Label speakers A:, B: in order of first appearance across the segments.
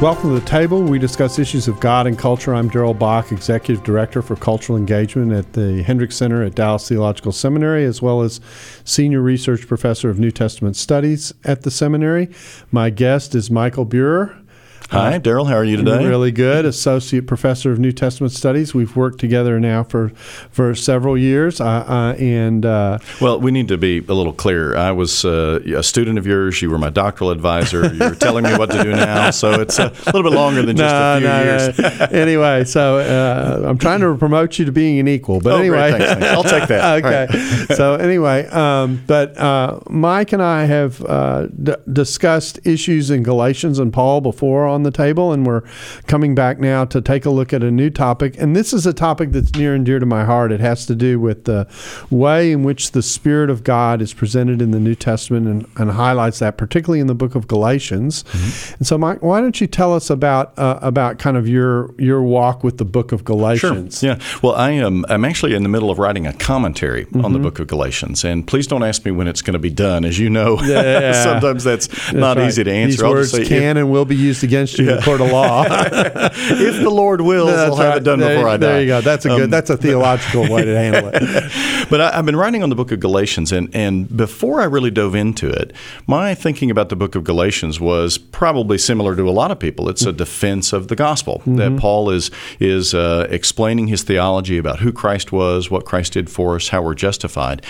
A: Welcome to the table. We discuss issues of God and culture. I'm Darrell Bock, Executive Director for Cultural Engagement at the Hendricks Center at Dallas Theological Seminary, as well as Senior Research Professor of New Testament Studies at the seminary. My guest is Michael Burer.
B: Hi, Darrell. How are you today?
A: Really good. Associate Professor of New Testament Studies. We've worked together now for for several years. Uh, uh, and uh,
B: well, we need to be a little clear. I was uh, a student of yours. You were my doctoral advisor. You're telling me what to do now, so it's a little bit longer than just
A: no,
B: a few
A: no,
B: years.
A: No. anyway, so uh, I'm trying to promote you to being an equal. But
B: oh,
A: anyway,
B: thanks, thanks. I'll take that.
A: okay. Right. so anyway, um, but uh, Mike and I have d- discussed issues in Galatians and Paul before on the table, and we're coming back now to take a look at a new topic. And this is a topic that's near and dear to my heart. It has to do with the way in which the Spirit of God is presented in the New Testament and, and highlights that, particularly in the book of Galatians. Mm-hmm. And so, Mike, why don't you tell us about uh, about kind of your your walk with the book of Galatians?
B: Sure. Yeah. Well, I am I'm actually in the middle of writing a commentary mm-hmm. on the book of Galatians, and please don't ask me when it's going to be done. As you know,
A: yeah.
B: sometimes that's, that's not
A: right.
B: easy to answer.
A: These words can if, and will be used against you yeah. in court of law.
B: if the Lord wills,
A: That's
B: I'll have it done
A: there,
B: before I die.
A: There you go. That's a good. Um, that's a theological way to handle it.
B: but I, have been writing on the book of Galatians, and and before I really dove into it, my thinking about the book of Galatians was probably similar to a lot of people. It's a defense of the gospel mm-hmm. that Paul is is uh, explaining his theology about who Christ was, what Christ did for us, how we're justified.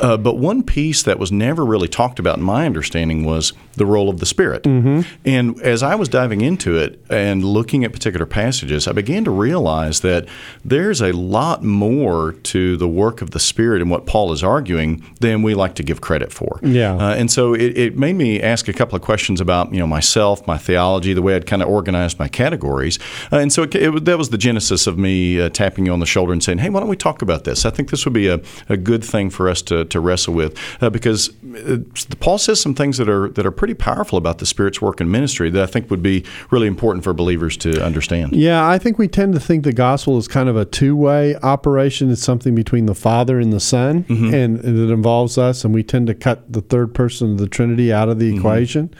B: Uh, but one piece that was never really talked about in my understanding was the role of the Spirit.
A: Mm-hmm.
B: And as I was diving into it and looking at particular passages, I began to realize that there's a lot more to the work of the Spirit and what Paul is arguing than we like to give credit for.
A: Yeah.
B: Uh, and so it, it, made me ask a couple of questions about you know myself, my theology, the way I'd kind of organized my categories. Uh, and so it, it, that was the genesis of me uh, tapping you on the shoulder and saying, hey, why don't we talk about this? I think this would be a, a good thing for us to, to wrestle with uh, because uh, Paul says some things that are that are pretty powerful about the Spirit's work in ministry that I think would be really important for believers to understand.
A: Yeah, I think we tend to think the gospel is kind of a two way operation. It's something between the Father and the Son,
B: mm-hmm.
A: and, and, it involves us, and we tend to cut the third person of the Trinity out of the mm-hmm. equation.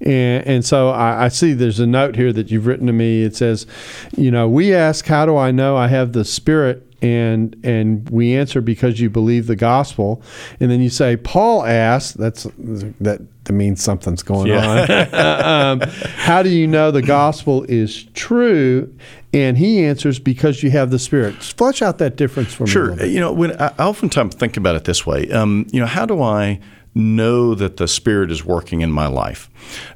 A: And, and so I, I see there's a note here that you've written to me. It says, you know, we ask, How do I know I have the Spirit? And and we answer because you believe the gospel. And then you say paul asked that's that, that means something's going
B: yeah.
A: on. Um, how do you know the gospel is true? And he answers because you have the spirit. Flesh out that difference for
B: me
A: sure.
B: you know when i oftentimes think about it this way. Um, you know how do i know that the Spirit is working in my life.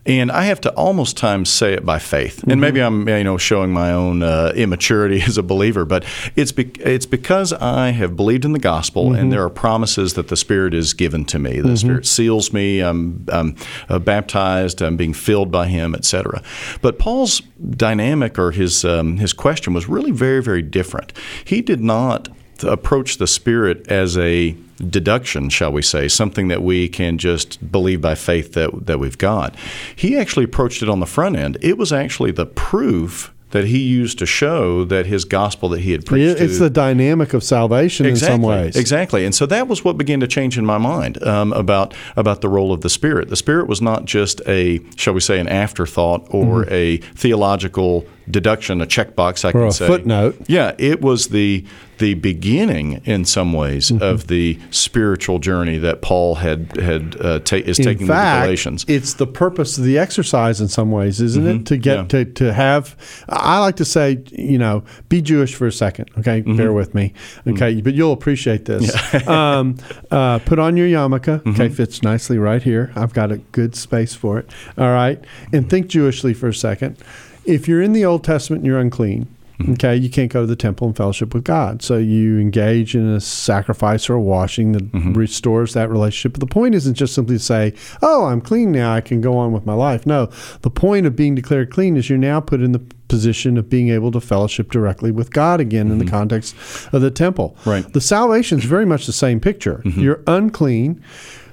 B: And I have to almost times say it by faith. Mm-hmm. And maybe I'm you know showing my own uh, immaturity as a believer, but it's be- it's because I have believed in the gospel mm-hmm. and there are promises that the Spirit is given to me. The mm-hmm. Spirit seals me. I'm, I'm uh, baptized. I'm being filled by Him, etc. But Paul's dynamic or his um, his question was really very very different. He did not approach the Spirit as a deduction, shall we say, something that we can just believe by faith that, that we've got. He actually approached it on the front end. It was actually the proof that he used to show that his gospel that he had preached.
A: It's
B: to,
A: the dynamic of salvation
B: exactly,
A: in some ways.
B: Exactly, and so that was what began to change in my mind um, about about the role of the Spirit. The Spirit was not just a, shall we say, an afterthought or mm-hmm. a theological deduction, a checkbox, I
A: or
B: can
A: a
B: say.
A: footnote.
B: Yeah, it was the the beginning, in some ways, mm-hmm. of the spiritual journey that Paul had had uh, ta- is
A: in
B: taking
A: fact,
B: with the Galatians.
A: It's the purpose of the exercise, in some ways, isn't
B: mm-hmm.
A: it? To get
B: yeah.
A: to to have. I like to say, you know, be Jewish for a second. Okay,
B: mm-hmm.
A: bear with me. Okay,
B: Mm-hmm.
A: but you'll appreciate this.
B: Yeah.
A: um, uh, put on your yarmulke. Okay,
B: Mm-hmm.
A: fits nicely right here. I've got a good space for it. All right, and think Jewishly for a second. If you're in the Old Testament and you're unclean, mm-hmm. Okay, you can't go to the temple and fellowship with God. So you engage in a sacrifice or a washing that mm-hmm. restores that relationship. But the point isn't just simply to say, "Oh, I'm clean now; I can go on with my life." No, the point of being declared clean is you're now put in the position of being able to fellowship directly with God again in the mm-hmm. context of the temple.
B: Right.
A: The salvation is very much the same picture. You're unclean.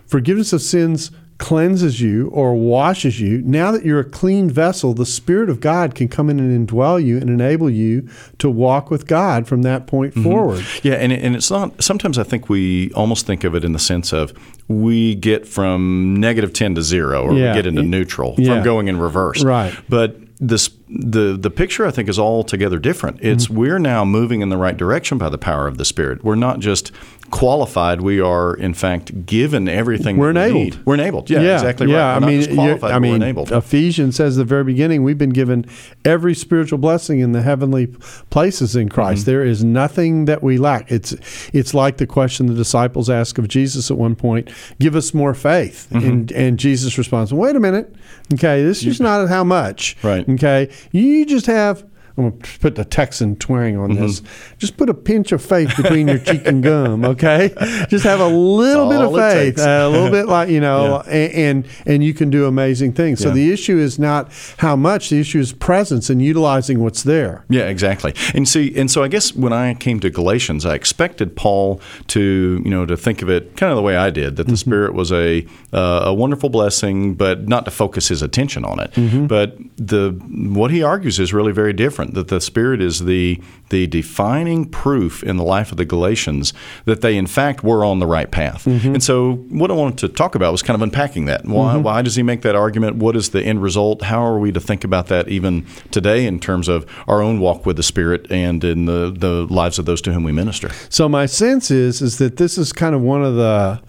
A: Forgiveness of sins cleanses you or washes you. Now that you're a clean vessel, the Spirit of God can come in and indwell you and enable you to walk with God from that point forward.
B: Yeah, and, and it's not. Sometimes I think we almost think of it in the sense of we get from negative ten to zero, or
A: Yeah.
B: we get into neutral
A: Yeah.
B: from going in reverse.
A: Right.
B: But this the the picture I think is altogether different. It's
A: Mm-hmm.
B: we're now moving in the right direction by the power of the Spirit. We're not just qualified. We are in fact given everything
A: We're
B: we
A: enabled.
B: need. We're enabled. Yeah, exactly right.
A: Yeah,
B: We're
A: I mean, I mean. Ephesians says at the very beginning, we've been given every spiritual blessing in the heavenly places in Christ.
B: Mm-hmm.
A: There is nothing that we lack. It's it's like the question the disciples ask of Jesus at one point: "Give us more faith,"
B: Mm-hmm.
A: and and Jesus responds, "Wait a minute, okay, this is not how much,
B: Right.
A: Okay, you just have." I'm going to put the Texan twang on this.
B: Mm-hmm.
A: Just put a pinch of faith between your cheek and gum, okay? Just have a little bit of faith,
B: takes.
A: a little bit like you know,
B: Yeah.
A: a- and and you can do amazing things. So
B: Yeah.
A: the issue is not how much; the issue is presence and utilizing what's there.
B: Yeah, exactly. And see, and so I guess when I came to Galatians, I expected Paul to, you know, to think of it kind of the way I did, that the Spirit was a uh, a wonderful blessing, but not to focus his attention on it. But the what he argues is really very different. That the Spirit is the the defining proof in the life of the Galatians that they in fact were on the right path. Mm-hmm. And so what I wanted to talk about was kind of unpacking that. Why mm-hmm. why does he make that argument? What is the end result? How are we to think about that even today in terms of our own walk with the Spirit and in the, the lives of those to whom we minister?
A: So my sense is is that this is kind of one of the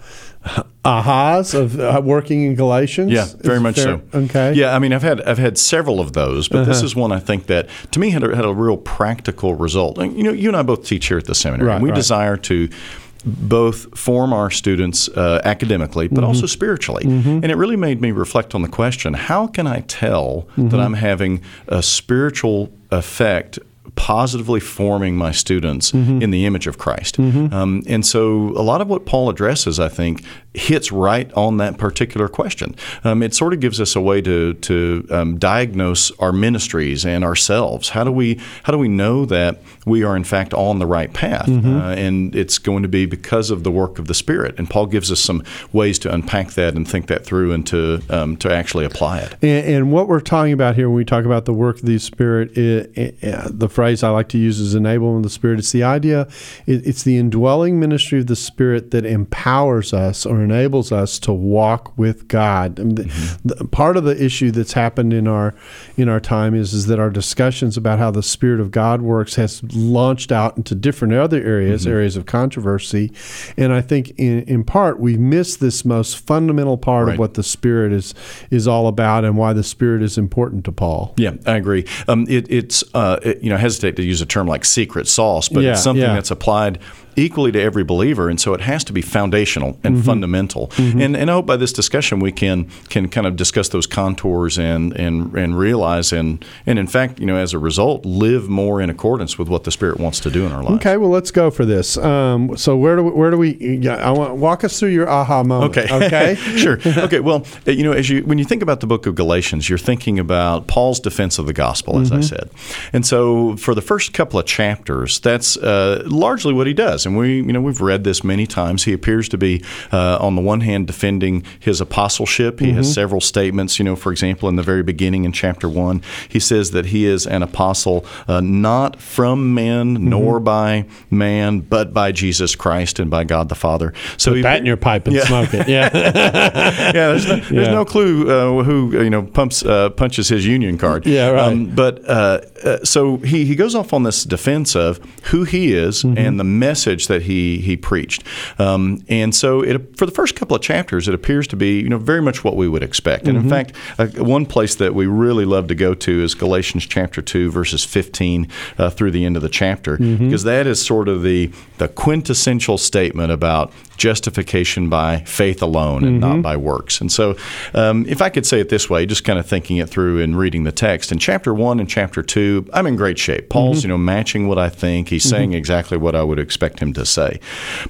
A: ahas of uh, working in Galatians.
B: Yeah, very much
A: fair?
B: so.
A: Okay.
B: Yeah, I mean, I've had I've had several of those, but
A: Uh-huh.
B: this is one I think that to me had a, had a real practical result. And, you know, you and I both teach here at the seminary.
A: Right,
B: and we
A: right.
B: desire to both form our students uh, academically, but
A: Mm-hmm.
B: also spiritually. And it really made me reflect on the question: How can I tell
A: Mm-hmm.
B: that I'm having a spiritual effect? Positively forming my students
A: Mm-hmm.
B: in the image of Christ. Um, and so, a lot of what Paul addresses, I think, hits right on that particular question. Um, it sort of gives us a way to, to um, diagnose our ministries and ourselves. How do we how do we know that we are in fact on the right path? Uh, and it's going to be because of the work of the Spirit. And Paul gives us some ways to unpack that and think that through and to um, to actually apply it.
A: And, and what we're talking about here when we talk about the work of the Spirit, i i the phrase I like to use is enablement of the Spirit. It's the idea, it, it's the indwelling ministry of the Spirit that empowers us or enables us to walk with God. And the, the- part of the issue that's happened in our in our time is is that our discussions about how the Spirit of God works has launched out into different other areas, areas of controversy, and I think in in part we miss this most fundamental part
B: Right.
A: of what the Spirit is is all about and why the Spirit is important to Paul.
B: Yeah, I agree. Um, it, it's uh, it, you know I hesitate to use a term like secret sauce, but
A: Yeah,
B: it's something
A: yeah.
B: that's applied equally to every believer, and so it has to be foundational and
A: Mm-hmm.
B: fundamental. And, and I hope by this discussion we can can kind of discuss those contours and and and realize and and in fact you know as a result live more in accordance with what the Spirit wants to do in our lives.
A: Okay, well, let's go for this. Um, so where do we, where do we? Yeah, I want walk us through your aha moment.
B: Okay.
A: Okay.
B: sure. Okay. Well, uh, you know, as you when you think about the book of Galatians, you're thinking about Paul's defense of the gospel, as I said, and so for the first couple of chapters, that's uh, largely what he does. And we, you know, we've read this many times. He appears to be, uh, on the one hand, defending his apostleship. He has several statements. You know, for example, in the very beginning in chapter one, he says that he is an apostle uh, not from men nor by man, but by Jesus Christ and by God the Father. So he,
A: That in your pipe and
B: Yeah.
A: smoke it. Yeah.
B: yeah, there's no, there's
A: Yeah.
B: no clue uh, who you know pumps uh, punches his union card.
A: Yeah, right.
B: but uh, uh, so he, he goes off on this defense of who he is
A: Mm-hmm.
B: and the message that he he preached. Um, and so it, for the first couple of chapters, it appears to be you know very much what we would expect. And in
A: Mm-hmm.
B: fact, uh, one place that we really love to go to is Galatians chapter two, verses 15 uh, through the end of the chapter,
A: Mm-hmm.
B: because that is sort of the the quintessential statement about justification by faith alone and not mm-hmm. by works. And so, um, if I could say it this way, just kind of thinking it through and reading the text, in chapter one and chapter two, I'm in great shape. Paul's, mm-hmm. you know, matching what I think. He's saying mm-hmm. exactly what I would expect him to say.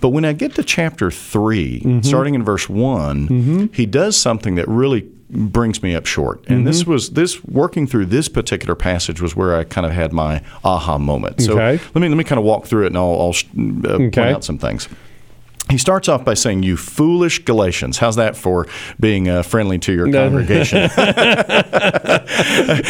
B: But when I get to chapter 3 starting in verse one, he does something that really brings me up short. And this was this working through this particular passage was where I kind of had my aha moment. So
A: Okay.
B: let me let me kind of walk through it and I'll, I'll uh, point out some things. He starts off by saying, "You foolish Galatians." How's that for being uh, friendly to your congregation?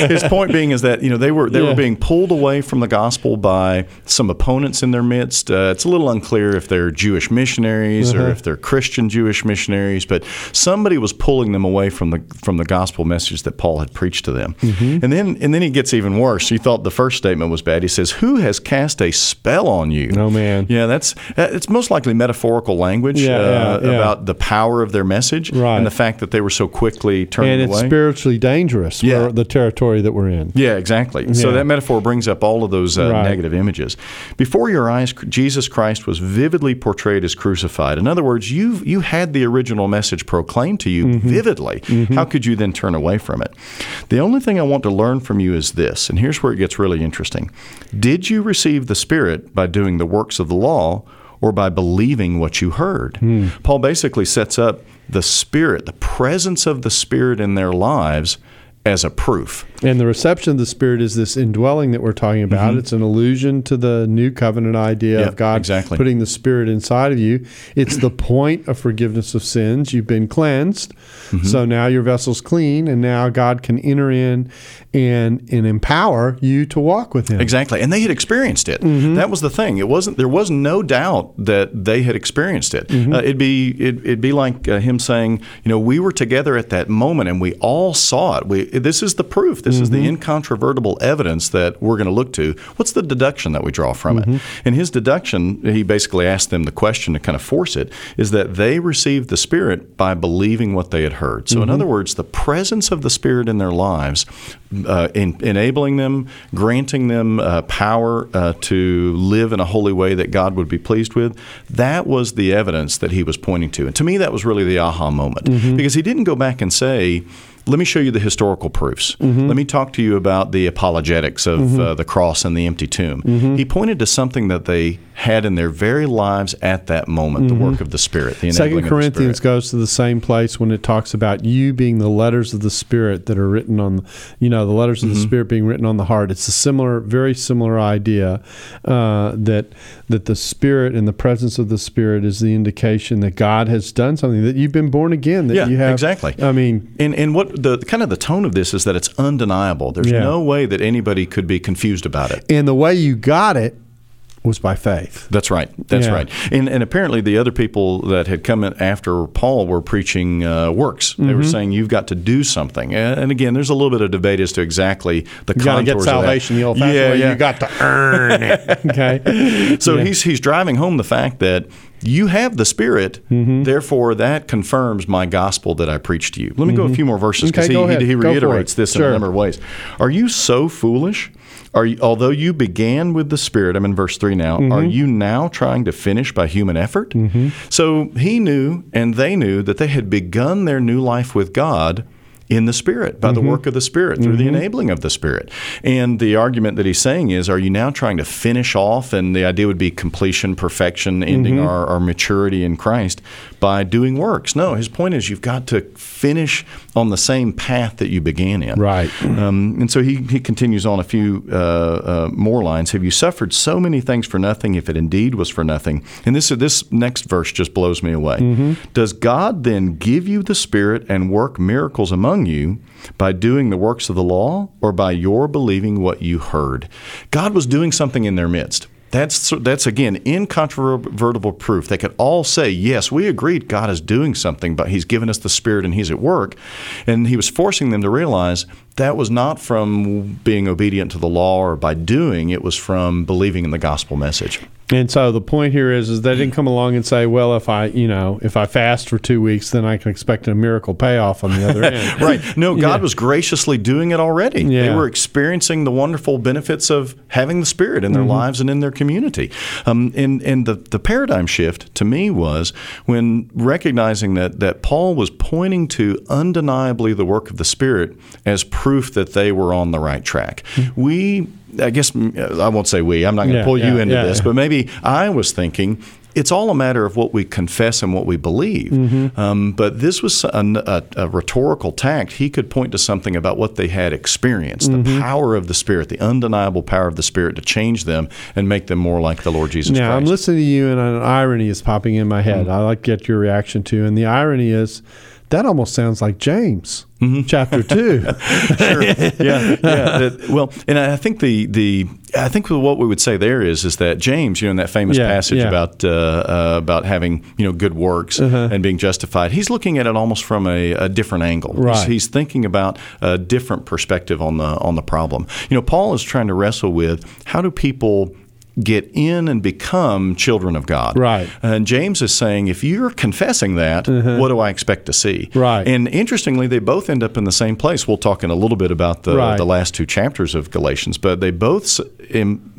B: His point being is that you know they were they
A: Yeah.
B: were being pulled away from the gospel by some opponents in their midst. Uh, it's a little unclear if they're Jewish missionaries
A: Uh-huh.
B: or if they're Christian Jewish missionaries, but somebody was pulling them away from the from the gospel message that Paul had preached to them.
A: Mm-hmm.
B: And then and then he gets even worse. He thought the first statement was bad. He says, "Who has cast a spell on you?"
A: Oh, man.
B: Yeah, that's it's most likely metaphorical language
A: Yeah,
B: uh,
A: yeah, yeah.
B: about the power of their message
A: Right.
B: and the fact that they were so quickly turning away.
A: and it's
B: away.
A: spiritually dangerous
B: Yeah.
A: for the territory that we're in.
B: Yeah, exactly. So that metaphor brings up all of those uh,
A: Right.
B: negative images. Before your eyes, Jesus Christ was vividly portrayed as crucified. In other words, you you had the original message proclaimed to you
A: Mm-hmm.
B: vividly. How could you then turn away from it? The only thing I want to learn from you is this, and here's where it gets really interesting. Did you receive the Spirit by doing the works of the law? Or by believing what you heard.
A: Hmm.
B: Paul basically sets up the Spirit, the presence of the Spirit in their lives, as a proof.
A: And the reception of the Spirit is this indwelling that we're talking about. It's an allusion to the new covenant idea
B: Yep,
A: of God
B: exactly.
A: putting the Spirit inside of you. It's the point of forgiveness of sins. You've been cleansed.
B: Mm-hmm.
A: So now your vessel's clean, and now God can enter in and, and empower you to walk with Him.
B: Exactly, and they had experienced it.
A: Mm-hmm.
B: That was the thing. It wasn't. There was no doubt that they had experienced it.
A: Mm-hmm.
B: Uh, it'd be. It, it'd be like uh, him saying, "You know, we were together at that moment, and we all saw it. We. This is the proof. This is
A: Mm-hmm.
B: the incontrovertible evidence that we're going to look to. What's the deduction that we draw from
A: Mm-hmm.
B: it? And his deduction, he basically asked them the question to kind of force it, is that they received the Spirit by believing what they had heard. So, in
A: Mm-hmm.
B: other words, the presence of the Spirit in their lives, uh, in, enabling them, granting them uh, power uh, to live in a holy way that God would be pleased with, that was the evidence that he was pointing to. And to me, that was really the aha moment because he didn't go back and say, let me show you the historical proofs. Mm-hmm. Let me talk to you about the apologetics of mm-hmm. uh, the cross and the empty tomb. Mm-hmm. He pointed to something that they had in their very lives at that moment, the work of the Spirit, the
A: Second
B: of the
A: Corinthians
B: Spirit.
A: goes to the same place when it talks about you being the letters of the Spirit that are written on, you know, the letters of
B: Mm-hmm.
A: the Spirit being written on the heart. It's a similar, very similar idea uh, that that the Spirit and the presence of the Spirit is the indication that God has done something that you've been born again. That
B: Yeah,
A: you have
B: exactly.
A: I mean,
B: And and what the kind of the tone of this is that it's undeniable. There's
A: Yeah.
B: no way that anybody could be confused about it.
A: and the way you got it was by faith.
B: That's right. That's
A: Yeah.
B: right. And and apparently the other people that had come in after Paul were preaching uh, works. They
A: Mm-hmm.
B: were saying you've got to do something. And and again, there's a little bit of debate as to exactly the
A: You to get
B: contours of that.
A: the old-fashioned
B: yeah,
A: way.
B: yeah.
A: You got to earn it. Okay.
B: So
A: Yeah.
B: he's he's driving home the fact that you have the Spirit,
A: Mm-hmm.
B: therefore that confirms my gospel that I preached to you. Let me go a few more verses because
A: Mm-hmm. Okay,
B: he, he, he reiterates
A: it.
B: this in a number of ways. Are you so foolish? Are you, although you began with the Spirit, I'm in verse three now.
A: Mm-hmm.
B: Are you now trying to finish by human effort? So he knew, and they knew that they had begun their new life with God in the Spirit, by the work of the Spirit, through the enabling of the Spirit. And the argument that he's saying is, are you now trying to finish off? And the idea would be completion, perfection, ending our, our maturity in Christ by doing works. No, his point is, you've got to finish on the same path that you began in.
A: Right.
B: Um, and so he, he continues on a few uh, uh, more lines. Have you suffered so many things for nothing if it indeed was for nothing? And this, this next verse just blows me away. Does God then give you the Spirit and work miracles among you by doing the works of the law or by your believing what you heard? God was doing something in their midst. That's that's again incontrovertible proof. They could all say, "Yes, we agreed God is doing something, but He's given us the Spirit and He's at work." And He was forcing them to realize that was not from being obedient to the law or by doing, it was from believing in the gospel message.
A: And so the point here is, is they didn't come along and say, well, if I, you know, if I fast for two weeks, then I can expect a miracle payoff on the other end.
B: right. No, God
A: Yeah.
B: was graciously doing it already. They were experiencing the wonderful benefits of having the Spirit in their
A: Mm-hmm.
B: lives and in their community. Um, and and the, the paradigm shift to me was when recognizing that, that Paul was pointing to undeniably the work of the Spirit as proof that they were on the right track. We, I guess, I won't say we, I'm not going to
A: Yeah,
B: pull you
A: yeah,
B: into
A: yeah,
B: this, but maybe I was thinking it's all a matter of what we confess and what we believe.
A: Mm-hmm.
B: Um, but this was a, a, a rhetorical tact. He could point to something about what they had experienced,
A: Mm-hmm.
B: the power of the Spirit, the undeniable power of the Spirit to change them and make them more like the Lord Jesus
A: Now, I'm listening to you, and an irony is popping in my head.
B: Mm.
A: I like to get your reaction to. And the irony is, that almost sounds like James,
B: Mm-hmm.
A: chapter two.
B: sure. Yeah, yeah. That- well, and I think the the I think what we would say there is is that James, you know, in that famous
A: Yeah,
B: passage
A: yeah.
B: about uh, uh, about having you know good works
A: Uh-huh.
B: and being justified, he's looking at it almost from a, a different angle. He's,
A: Right.
B: he's thinking about a different perspective on the on the problem. You know, Paul is trying to wrestle with how do people get in and become children of God.
A: Right.
B: And James is saying, if you're confessing that, mm-hmm. what do I expect to see?
A: Right.
B: And interestingly, they both end up in the same place. We'll talk in a little bit about the,
A: Right.
B: the last two chapters of Galatians, but they both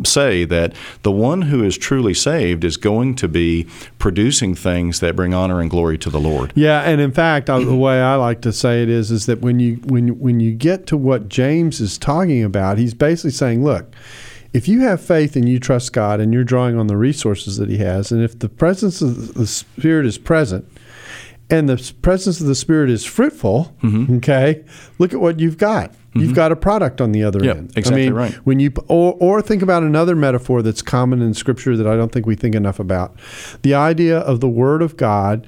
B: say that the one who is truly saved is going to be producing things that bring honor and glory to the Lord.
A: Yeah, and in fact, the way I like to say it is, is that when you when when you get to what James is talking about, he's basically saying, look, if you have faith and you trust God and you're drawing on the resources that He has, and if the presence of the Spirit is present, and the presence of the Spirit is fruitful,
B: Mm-hmm.
A: okay, look at what you've got. You've got a product on the other
B: Yeah,
A: end.
B: exactly
A: I mean,
B: right.
A: when you or or think about another metaphor that's common in Scripture that I don't think we think enough about, the idea of the Word of God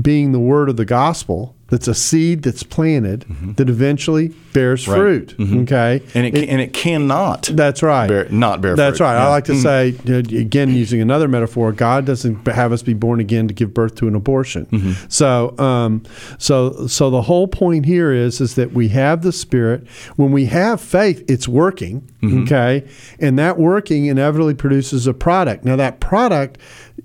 A: being the word of the gospel. That's a seed that's planted that eventually bears
B: Mm-hmm.
A: Fruit. Okay,
B: And it, can, and it cannot
A: that's right.
B: bear, not bear fruit.
A: That's
B: fruit.
A: right. I
B: Yeah. Mm-hmm.
A: like to say uh, again, using another metaphor, God doesn't have us be born again to give birth to an abortion.
B: Mm-hmm.
A: So, um, so, so the whole point here is is that we have the Spirit. When we have faith, it's working.
B: Mm-hmm.
A: Okay, and that working inevitably produces a product. Now, that product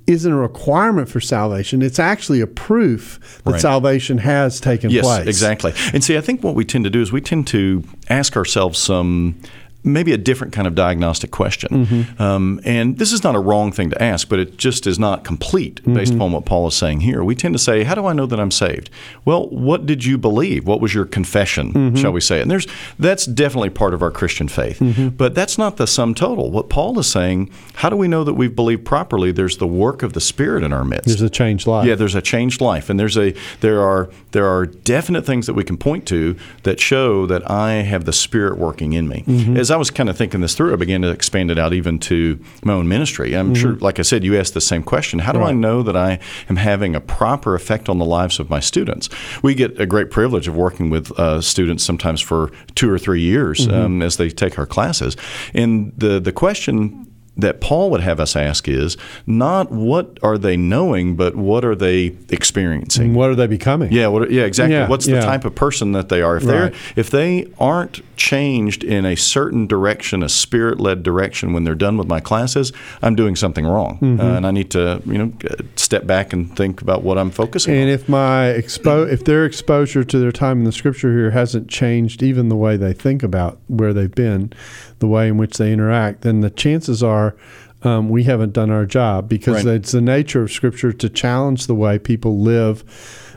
A: isn't a requirement for salvation. It's actually a proof that
B: Right.
A: salvation has taken
B: Yes,
A: place.
B: exactly. And see, I think what we tend to do is we tend to ask ourselves some maybe a different kind of diagnostic question.
A: Mm-hmm.
B: Um, and this is not a wrong thing to ask, but it just is not complete based
A: Mm-hmm.
B: upon what Paul is saying here. We tend to say, How do I know that I'm saved? Well, what did you believe? What was your confession,
A: Mm-hmm.
B: shall we say? And there's that's definitely part of our Christian faith.
A: Mm-hmm.
B: But that's not the sum total. What Paul is saying, how do we know that we've believed properly? There's the work of the Spirit in our midst.
A: There's a changed life.
B: Yeah, there's a changed life, and there's a there are there are definite things that we can point to that show that I have the Spirit working in me.
A: Mm-hmm.
B: As I was kind of thinking this through, I began to expand it out even to my own ministry. I'm sure, like I said, you asked the same question: How do I
A: Mm-hmm.
B: Know that I am having a proper effect on the lives of my students? We get a great privilege of working with uh, students sometimes for two or three years
A: Mm-hmm.
B: um, as they take our classes, and the the question that Paul would have us ask is not what are they knowing, but what are they experiencing.
A: And what are they becoming?
B: Yeah, what, yeah, exactly.
A: Yeah,
B: What's the
A: yeah.
B: type of person that they are? If
A: Right.
B: they're if they aren't changed in a certain direction, a spirit led direction, when they're done with my classes, I'm doing something wrong,
A: Mm-hmm.
B: uh, and I need to you know step back and think about what I'm focusing
A: And
B: on.
A: if my expo- if their exposure to their time in the scripture here hasn't changed even the way they think about where they've been, the way in which they interact, then the chances are um, we haven't done our job because
B: Right.
A: it's the nature of scripture to challenge the way people live.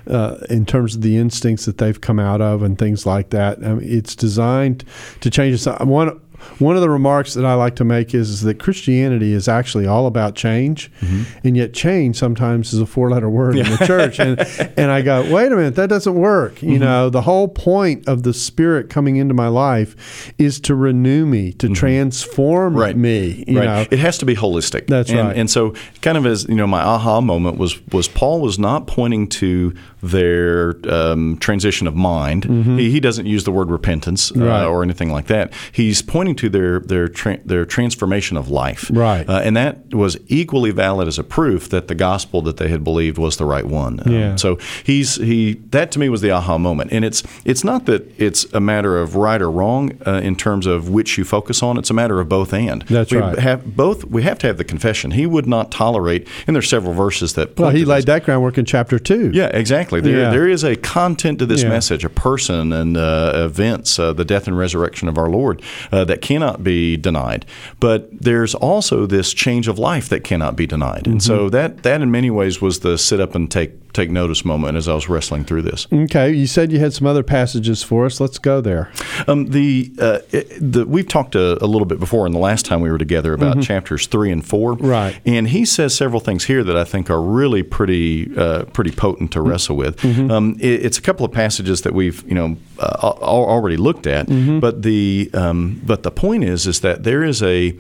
A: Uh, in terms of the instincts that they've come out of and things like that, I mean, it's designed to change us. One one of the remarks that I like to make is, is that Christianity is actually all about change, mm-hmm. and yet change sometimes is a four letter word in the church. And and I go, wait a minute, that doesn't work. You mm-hmm. know, the whole point of the Spirit coming into my life is to renew me, to mm-hmm. transform
B: Right.
A: me. You
B: right.
A: know,
B: it has to be holistic.
A: That's
B: and,
A: right.
B: And so, kind of as you know, my aha moment was was Paul was not pointing to their um, transition of mind. He, he doesn't use the word repentance uh,
A: Right.
B: or anything like that. He's pointing to their their tra- their transformation of life,
A: Right.
B: Uh, and that was equally valid as a proof that the gospel that they had believed was the right one. Um,
A: Yeah.
B: so he's he that to me was the aha moment, and it's it's not that it's a matter of right or wrong uh, in terms of which you focus on. It's a matter of both and.
A: That's
B: we
A: right.
B: Have both we have to have the confession. He would not tolerate, and there's several verses that.
A: Well, he laid
B: this.
A: that groundwork in chapter two.
B: Yeah, exactly. There,
A: Yeah.
B: there is a content to this
A: Yeah.
B: message, a person and uh, events, uh, the death and resurrection of our Lord, uh, that cannot be denied. But there's also this change of life that cannot be denied, and
A: Mm-hmm.
B: so that that in many ways was the sit up and take take notice moment as I was wrestling through this.
A: Okay, you said you had some other passages for us. Let's go there.
B: Um, the, uh, the we've talked a, a little bit before in the last time we were together about chapters three and four,
A: Mm-hmm. Right.
B: And he says several things here that I think are really pretty uh, pretty potent to wrestle with.
A: Mm-hmm.
B: Um, it- it's a couple of passages that we've you know uh, already looked at,
A: Mm-hmm.
B: but the um, but the point is is that there is a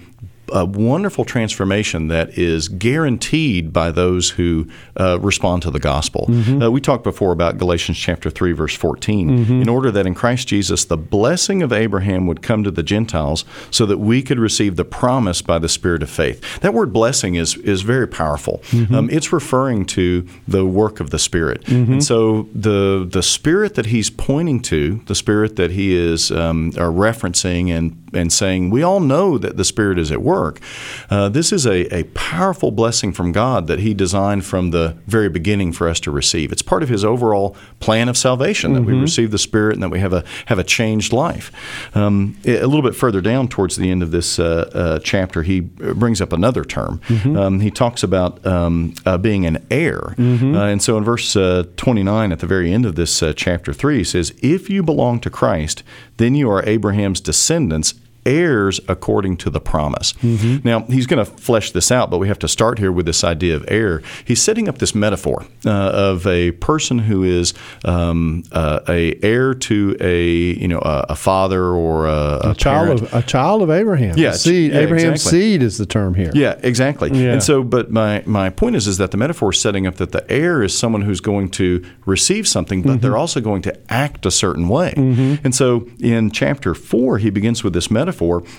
B: a wonderful transformation that is guaranteed by those who uh, respond to the gospel.
A: Mm-hmm.
B: Uh, we talked before about Galatians chapter 3, verse 14. In order that in Christ Jesus the blessing of Abraham would come to the Gentiles so that we could receive the promise by the Spirit of faith. That word blessing is, is very powerful.
A: Mm-hmm.
B: Um, it's referring to the work of the Spirit. And so the, the Spirit that he's pointing to, the Spirit that he is um, are referencing and, and saying, we all know that the Spirit is at work. Uh, this is a, a powerful blessing from God that He designed from the very beginning for us to receive. It's part of His overall plan of salvation that we receive the Spirit and that we have a have a changed life. Um, a little bit further down towards the end of this uh, uh, chapter, he brings up another term. Um, he talks about um, uh, being an heir, uh, and so in verse uh, 29 at the very end of this uh, chapter three, he says, "If you belong to Christ, then you are Abraham's descendants." Heirs according to the promise. Now, he's going to flesh this out, but we have to start here with this idea of heir. He's setting up this metaphor uh, of a person who is um, uh, a heir to a you know a, a father or a, a,
A: A child of a child of Abraham.
B: Yeah,
A: seed.
B: yeah,
A: Abraham's
B: exactly.
A: seed is the term here.
B: Yeah, exactly.
A: Yeah.
B: And so, but my, my point is, is that the metaphor is setting up that the heir is someone who's going to receive something, but
A: Mm-hmm.
B: they're also going to act a certain way. And so, in chapter four, he begins with this metaphor,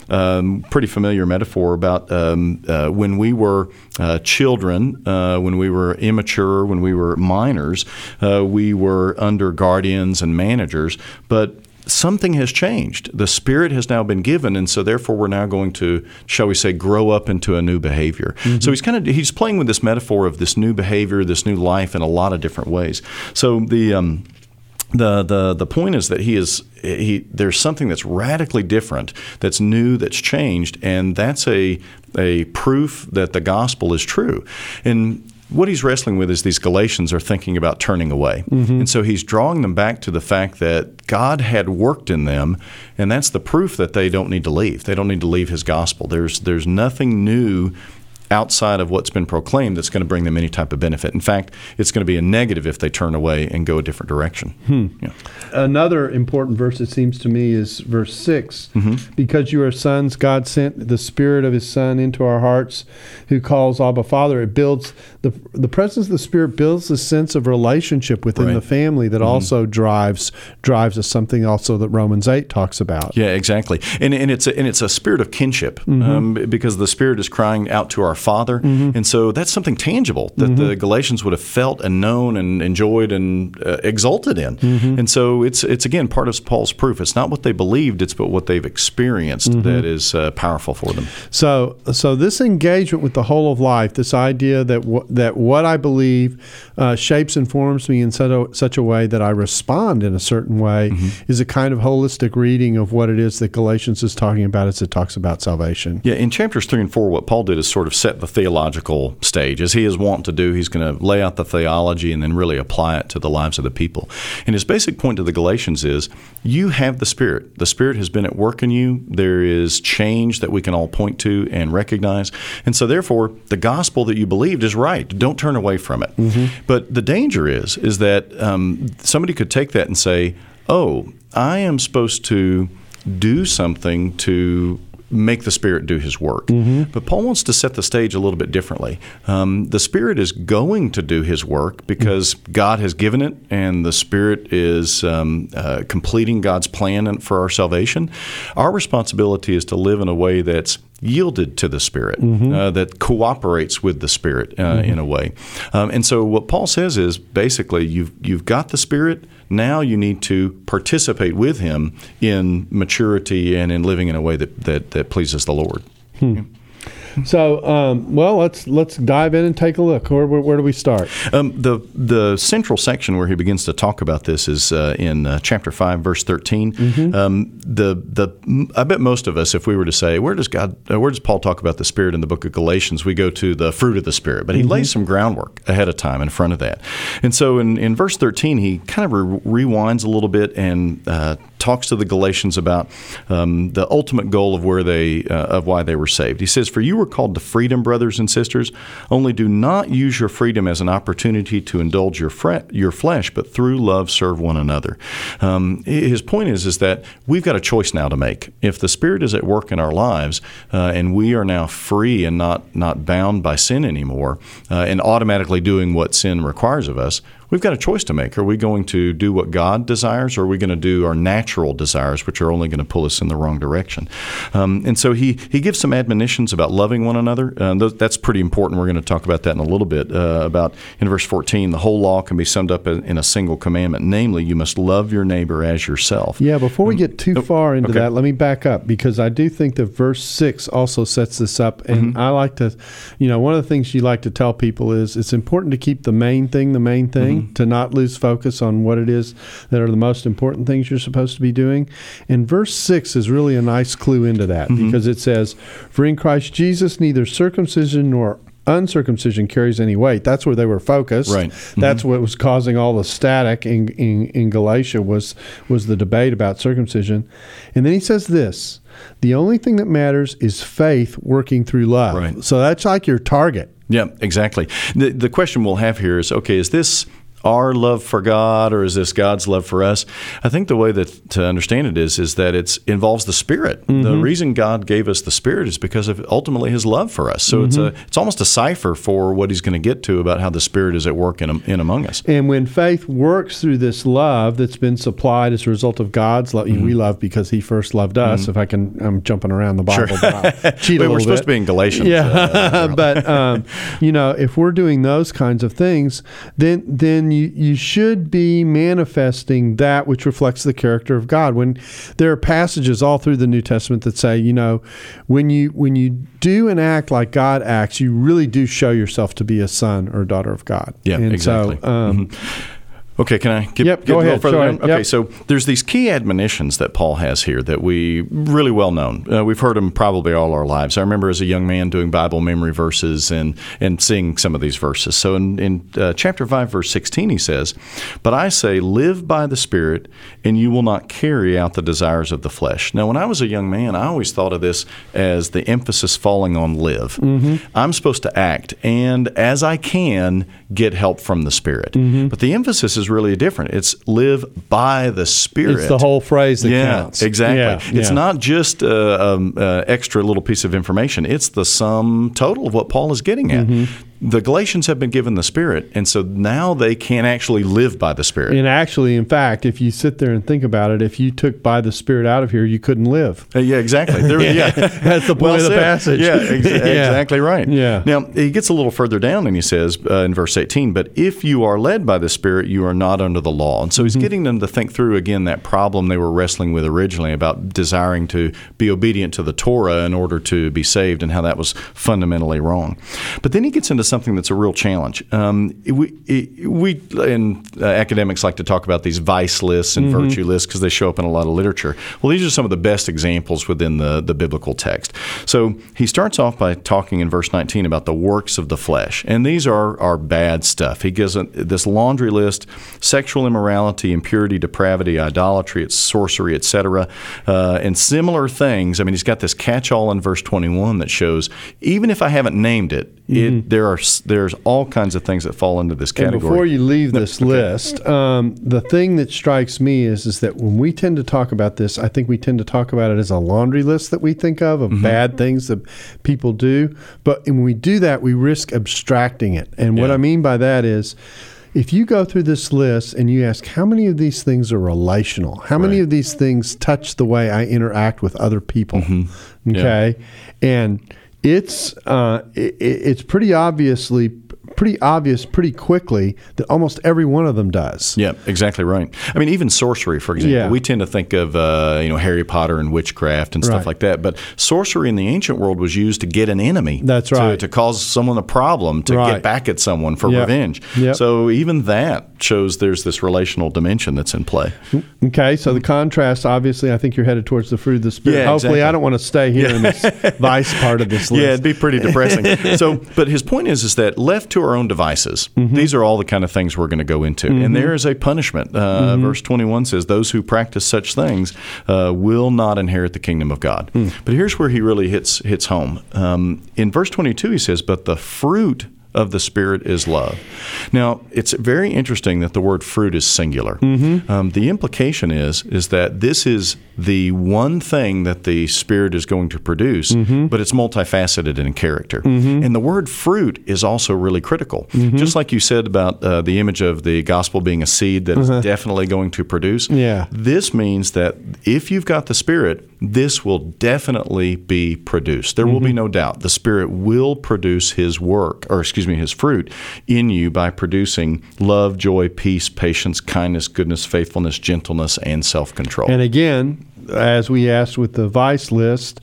B: um, pretty familiar metaphor about um, uh, when we were uh, children, uh, when we were immature, when we were minors, uh, we were under guardians and managers, but something has changed. The Spirit has now been given, and so therefore we're now going to, shall we say, grow up into a new behavior. So he's kind of he's playing with this metaphor of this new behavior, this new life in a lot of different ways. So the um, the the the point is that he is he there's something that's radically different that's new that's changed and that's a a proof that the gospel is true and what he's wrestling with is these Galatians are thinking about turning away. Mm-hmm. And so he's drawing them back to the fact that God had worked in them, and that's the proof that they don't need to leave. They don't need to leave his gospel. There's there's nothing new outside of what's been proclaimed that's going to bring them any type of benefit. In fact, it's going to be a negative if they turn away and go a different direction. Yeah.
A: Another important verse, it seems to me, is verse 6.
B: Mm-hmm.
A: Because you are sons, God sent the Spirit of His Son into our hearts, who calls Abba Father. It builds, the, the presence of the Spirit builds a sense of relationship within
B: Right. Mm-hmm.
A: the family that also drives drives us something also that Romans 8 talks about.
B: Yeah, exactly, and and it's a, and it's a spirit of kinship um, because the spirit is crying out to our Father, and so that's something tangible that the Galatians would have felt and known and enjoyed and uh, exulted in, and so it's it's again part of Paul's proof. It's not what they believed; it's but what they've experienced that is uh, powerful for them.
A: So, so this engagement with the whole of life, this idea that w- that what I believe uh, shapes and forms me in such a, such a way that I respond in a certain way, is a kind of holistic reading of what it is that Galatians is talking about as it talks about salvation.
B: Yeah, in chapters three and four, what Paul did is sort of set the theological stage. As he is wont to do, he's going to lay out the theology and then really apply it to the lives of the people. And his basic point to the Galatians is you have the Spirit. The Spirit has been at work in you. There is change that we can all point to and recognize. And so, therefore, the gospel that you believed is right. Don't turn away from it. But the danger is, is that um, somebody could take that and say, oh, I am supposed to do something to make the Spirit do His work. But Paul wants to set the stage a little bit differently. Um, the Spirit is going to do His work because God has given it, and the Spirit is um, uh, completing God's plan for our salvation. Our responsibility is to live in a way that's yielded to the Spirit, uh, that cooperates with the Spirit uh, in a way. Um, and so, what Paul says is basically, you've you've got the Spirit. Now you need to participate with Him in maturity and in living in a way that that, that pleases the Lord. Hmm.
A: So, um, well, let's let's dive in and take a look. Where, where, where do we start?
B: Um, the the central section where he begins to talk about this is uh, in uh, chapter five, verse 13 Um, the the I bet most of us, if we were to say, where does God, uh, where does Paul talk about the Spirit in the book of Galatians? We go to the fruit of the Spirit, but he lays some groundwork ahead of time in front of that. And so in, in verse thirteen, he kind of re- rewinds a little bit and uh, talks to the Galatians about um, the ultimate goal of where they uh, of why they were saved. He says, "For you were called to freedom, brothers and sisters. Only do not use your freedom as an opportunity to indulge your fre- your flesh, but through love serve one another." Um, his point is is that we've got a choice now to make. If the Spirit is at work in our lives, uh, and we are now free and not not bound by sin anymore, uh, and automatically doing what sin requires of us we've got a choice to make. Are we going to do what God desires, or are we going to do our natural desires, which are only going to pull us in the wrong direction? Um, and so he he gives some admonitions about loving one another. Uh, that's pretty important. We're going to talk about that in a little bit. Uh, about in verse 14, the whole law can be summed up in, in a single commandment, namely, you must love your neighbor as yourself.
A: Yeah, before we get too far into
B: okay.
A: that, let me back up because I do think that verse six also sets this up. And I like to, you know, one of the things you like to tell people is it's important to keep the main thing the main thing, Mm-hmm. to not lose focus on what it is that are the most important things you're supposed to be doing. And verse six is really a nice clue into that mm-hmm. because it says, For in Christ Jesus, neither circumcision nor uncircumcision carries any weight. That's where they were focused.
B: Right. Mm-hmm.
A: That's what was causing all the static in, in, in Galatia was was the debate about circumcision. And then he says this the only thing that matters is faith working through love.
B: Right.
A: So that's like your target.
B: Yeah, exactly. The, the question we'll have here is okay, is this our love for God or is this God's love for us? I think the way that to understand it is is that it involves the Spirit. The reason God gave us the Spirit is because of ultimately His love for us. So it's a it's almost a cipher for what He's going to get to about how the Spirit is at work in, in among us.
A: And when faith works through this love that's been supplied as a result of God's love,
B: Mm-hmm.
A: we love because He first loved us. If I can, I'm jumping around the Bible, but cheat a
B: Wait,
A: little
B: we're supposed
A: bit.
B: to be in Galatians.
A: Yeah,
B: uh,
A: but um, you know, if we're doing those kinds of things, then then you you should be manifesting that which reflects the character of God. When there are passages all through the New Testament that say, you know, when you when you do and act like God acts, you really do show yourself to be a son or daughter of God.
B: Yeah,
A: and
B: exactly.
A: So, um,
B: Okay, can I get,
A: Yep,
B: get
A: go
B: a little
A: ahead.
B: further down? Okay,
A: Yep.
B: so there's these key admonitions that Paul has here that we really well known. Uh, we've heard them probably all our lives. I remember as a young man doing Bible memory verses and and seeing some of these verses. So in in uh, chapter five, verse sixteen, he says, "But I say, live by the Spirit, and you will not carry out the desires of the flesh." Now, when I was a young man, I always thought of this as the emphasis falling on live. I'm supposed to act, and as I can, get help from the Spirit. But the emphasis is really different. It's live by the Spirit.
A: it's the whole phrase that
B: yeah,
A: counts.
B: exactly.
A: Yeah,
B: It's
A: yeah.
B: not just uh, um, uh, extra little piece of information. It's the sum total of what Paul is getting at.
A: Mm-hmm.
B: The Galatians have been given the Spirit, and so now they can't actually live by the Spirit.
A: And actually, in fact, if you sit there and think about it, if you took by the Spirit out of here, you couldn't live.
B: Uh, yeah, exactly. There, yeah,
A: That's the point
B: Well
A: of the
B: said.
A: passage.
B: Yeah, ex-
A: Yeah.
B: exactly right.
A: Yeah.
B: Now he gets a little further down, and he says uh, in verse eighteen, "But if you are led by the Spirit, you are not under the law." And so
A: Mm-hmm.
B: he's getting them to think through again that problem they were wrestling with originally about desiring to be obedient to the Torah in order to be saved, and how that was fundamentally wrong. But then he gets into something that's a real challenge. Um, we we and uh, academics like to talk about these vice lists and virtue lists because they show up in a lot of literature. Well, these are some of the best examples within the the biblical text. So he starts off by talking in verse 19 about the works of the flesh, and these are are bad stuff. He gives a, this laundry list: sexual immorality, impurity, depravity, idolatry, it's sorcery, etc., uh, and similar things. I mean, he's got this catch-all in verse 21 that shows even if I haven't named it, it there are are there's all kinds of things that fall into this
A: And
B: category.
A: before you leave this list, um, the thing that strikes me is is that when we tend to talk about this, I think we tend to talk about it as a laundry list that we think of of bad things that people do. But when we do that, we risk abstracting it. And what I mean by that is. If you go through this list and you ask how many of these things are relational, how many
B: Right.
A: of these things touch the way I interact with other people,
B: Yeah.
A: okay, and it's uh, it, it's pretty obviously pretty obvious pretty quickly that almost every one of them does.
B: Yeah, exactly right. I mean, even sorcery, for example,
A: Yeah.
B: we tend to think of uh, you know Harry Potter and witchcraft and stuff
A: Right.
B: like that. But sorcery in the ancient world was used to get an enemy.
A: That's
B: to-
A: right.
B: To, cause someone a problem, to
A: Right.
B: get back at someone for
A: Yep.
B: revenge.
A: Yep.
B: So even that shows there's this relational dimension that's in play.
A: Okay, so the contrast, obviously, I think you're headed towards the fruit of the spirit.
B: Yeah,
A: Hopefully,
B: exactly.
A: I don't want to stay here in this vice part of this list.
B: Yeah, it'd be pretty depressing. so, but his point is, is that left to our own devices,
A: Mm-hmm.
B: these are all the kind of things we're going to go into, and there is a punishment. Uh,
A: Mm-hmm.
B: Verse twenty-one says, "Those who practice such things uh, will not inherit the kingdom of God."
A: Hmm.
B: But here's where he really hits hits home. Um, in verse twenty-two, he says, "But the fruit." Of the Spirit is love. Now, it's very interesting that the word fruit is singular.
A: Mm-hmm.
B: Um, the implication is is that this is the one thing that the Spirit is going to produce,
A: Mm-hmm.
B: but it's multifaceted in character. And the word fruit is also really critical.
A: Mm-hmm.
B: Just like you said about uh, the image of the gospel being a seed that is definitely going to produce.
A: Uh-huh. Yeah.
B: This means that if you've got the Spirit, this will definitely be produced. There will be
A: Mm-hmm.
B: no doubt. The Spirit will produce His work, or excuse me, His fruit in you by producing love, joy, peace, patience, kindness, goodness, faithfulness, gentleness, and self control.
A: And again, as we asked with the vice list,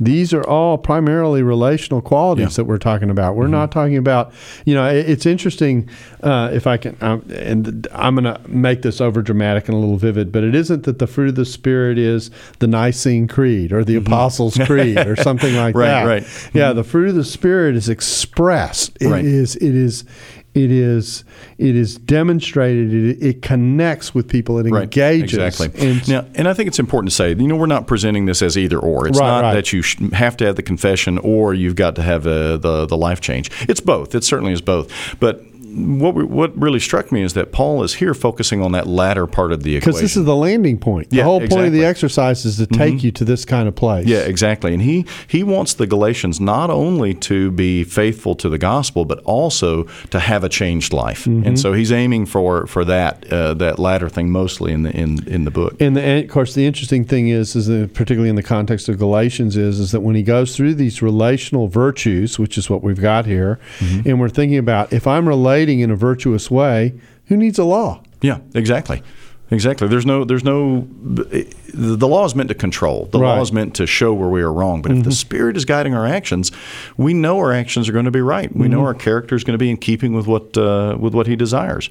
A: these are all primarily relational qualities
B: Yeah. Mm-hmm.
A: that we're talking about. We're not talking about, you know, it- it's interesting uh, if I can, um, and I'm going to make this over dramatic and a little vivid, but it isn't that the fruit of the Spirit is the Nicene Creed or the Apostles' Creed or something like
B: Mm-hmm. Right,
A: that.
B: right. Mm-hmm.
A: Yeah, the fruit of the Spirit is expressed. It
B: Right.
A: is. It is. It is. It is demonstrated. It, it connects with people. It
B: Right,
A: engages.
B: Exactly.
A: And
B: now, and I think it's important to say, you know, we're not presenting this as either or. It's
A: Right,
B: not
A: right.
B: that you sh- have to have the confession or you've got to have uh, the the life change. It's both. It certainly is both. But what we, what really struck me is that Paul is here focusing on that latter part of the equation.
A: because this is the landing point. The
B: Yeah,
A: whole point of the exercise is to take you to this kind of place.
B: Yeah, exactly. And he he wants the Galatians not only to be faithful to the gospel, but also to have a changed life.
A: Mm-hmm.
B: And so he's aiming for for that uh, that latter thing mostly in the in in the book.
A: And, the, and of course, the interesting thing is, is that particularly in the context of Galatians, is is that when he goes through these relational virtues, which is what we've got here,
B: Mm-hmm.
A: and we're thinking about if I'm relating in a virtuous way, who needs a law?
B: Yeah, exactly. Exactly. There's no. There's no. The the law is meant to control. The law
A: Right. Mm-hmm.
B: is meant to show where we are wrong. But if the Spirit is guiding our actions, we know our actions are going to be right. We
A: Mm-hmm.
B: know our character is going to be in keeping with what uh, with what He desires.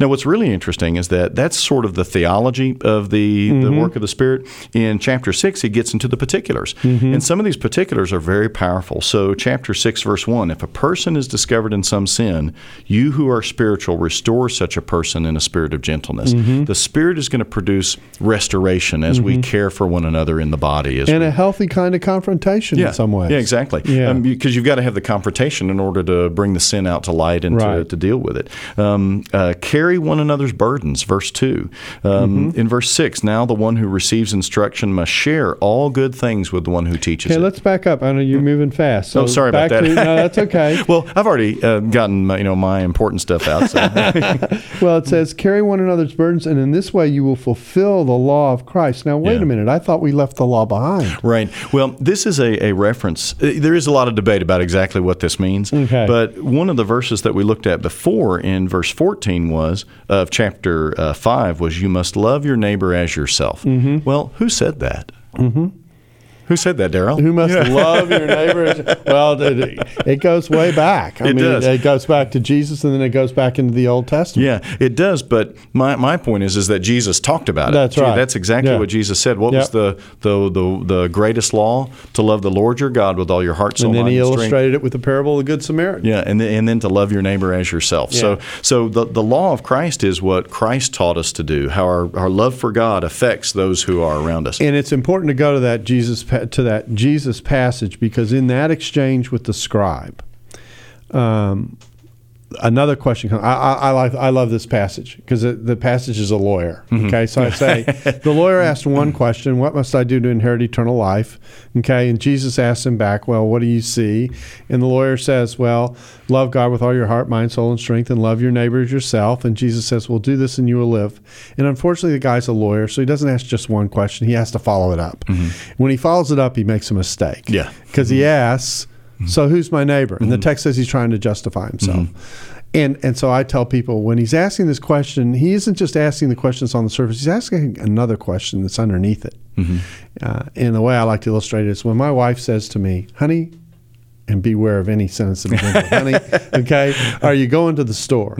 B: Now, what's really interesting is that that's sort of the theology of the the
A: Mm-hmm.
B: work of the Spirit. In chapter six, he gets into the particulars,
A: Mm-hmm.
B: and some of these particulars are very powerful. So, chapter six, verse one: If a person is discovered in some sin, you who are spiritual restore such a person in a spirit of gentleness.
A: Mm-hmm.
B: The Spirit is going to produce restoration as we care for one another in the body. As
A: And
B: we,
A: a healthy kind of confrontation
B: yeah,
A: in some ways.
B: Yeah, exactly.
A: Yeah.
B: Because you've got to have the confrontation in order to bring the sin out to light and to,
A: Right.
B: to deal with it. Um, uh, carry one another's burdens, verse 2. Um,
A: Mm-hmm.
B: In verse 6, now the one who receives instruction must share all good things with the one who teaches
A: Okay,
B: it.
A: let's back up. I know you're moving fast. So
B: Oh, sorry about that.
A: To, no, that's okay.
B: well, I've already uh, gotten my, you know my important stuff out. So.
A: Well, it says, carry one another's burdens, and in this way you will fulfill the law of Christ. Now, wait
B: Yeah.
A: a minute. I thought we left the law behind.
B: Right. Well, this is a, a reference. uh, There is a lot of debate about exactly what this means.
A: Okay.
B: But one of the verses that we looked at before in verse 14 was of chapter uh, 5 was you must love your neighbor as yourself.
A: Mm-hmm.
B: Well, who said that? Mm-hmm. Who said that, Darrell?
A: Who must love your neighbor? Well, it, it goes way back. I
B: It
A: mean,
B: does.
A: it goes back to Jesus, and then it goes back into the Old Testament.
B: Yeah, it does. But my, my point is is that Jesus talked about it.
A: That's right.
B: That's exactly
A: Yeah.
B: what Jesus said. What was the, the the the greatest law? To love the Lord your God with all your heart, soul,
A: and then
B: mind,
A: he illustrated it with the parable of the Good Samaritan.
B: Yeah, and then, and then to love your neighbor as yourself. So
A: Yeah.
B: so the the law of Christ is what Christ taught us to do. How our, our love for God affects those who are around us.
A: And it's important to go to that Jesus to that Jesus passage because in that exchange with the scribe, um, another question comes. I, I, I like I love this passage because the passage is a lawyer. Mm-hmm. Okay, so I say the lawyer asked one question: "What must I do to inherit eternal life?" Okay, and Jesus asks him back, "Well, what do you see?" And the lawyer says, "Well, love God with all your heart, mind, soul, and strength, and love your neighbor as yourself." And Jesus says, "Well, do this, and you will live." And unfortunately, the guy's a lawyer, so he doesn't ask just one question; he has to follow it up. Mm-hmm. When he follows it up, he makes a mistake.
B: Yeah.
A: because he mm-hmm. asks. Mm-hmm. So who's my neighbor? And the mm-hmm. text says he's trying to justify himself. Mm-hmm. And and so I tell people when he's asking this question, he isn't just asking the questions on the surface. He's asking another question that's underneath it. Uh, and the way I like to illustrate it is when my wife says to me, "Honey," and beware of any begins "honey." Okay, are you going to the store?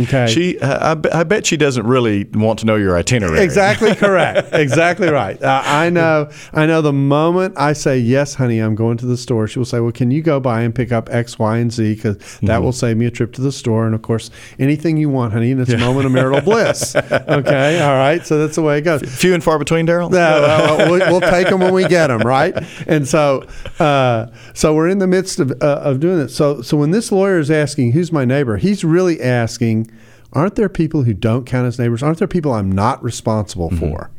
A: Okay,
B: She, uh, I, be- I bet she doesn't really want to know your itinerary.
A: Exactly correct. exactly right. Uh, I know. I know. The moment I say yes, honey, I'm going to the store, she will say, "Well, can you go by and pick up X, Y, and Z? Because that will save me a trip to the store." And of course, anything you want, honey, and it's a moment of marital bliss. Okay. All right. So that's the way it goes.
B: Few and far between, Darrell.
A: No, well, we'll, we'll take them when we get them, right? And so, uh, so we're in the midst of, uh, of doing it. So, so when this lawyer is asking, "Who's my neighbor?" He's really asking, "Aren't there people who don't count as neighbors? Aren't there people I'm not responsible for?"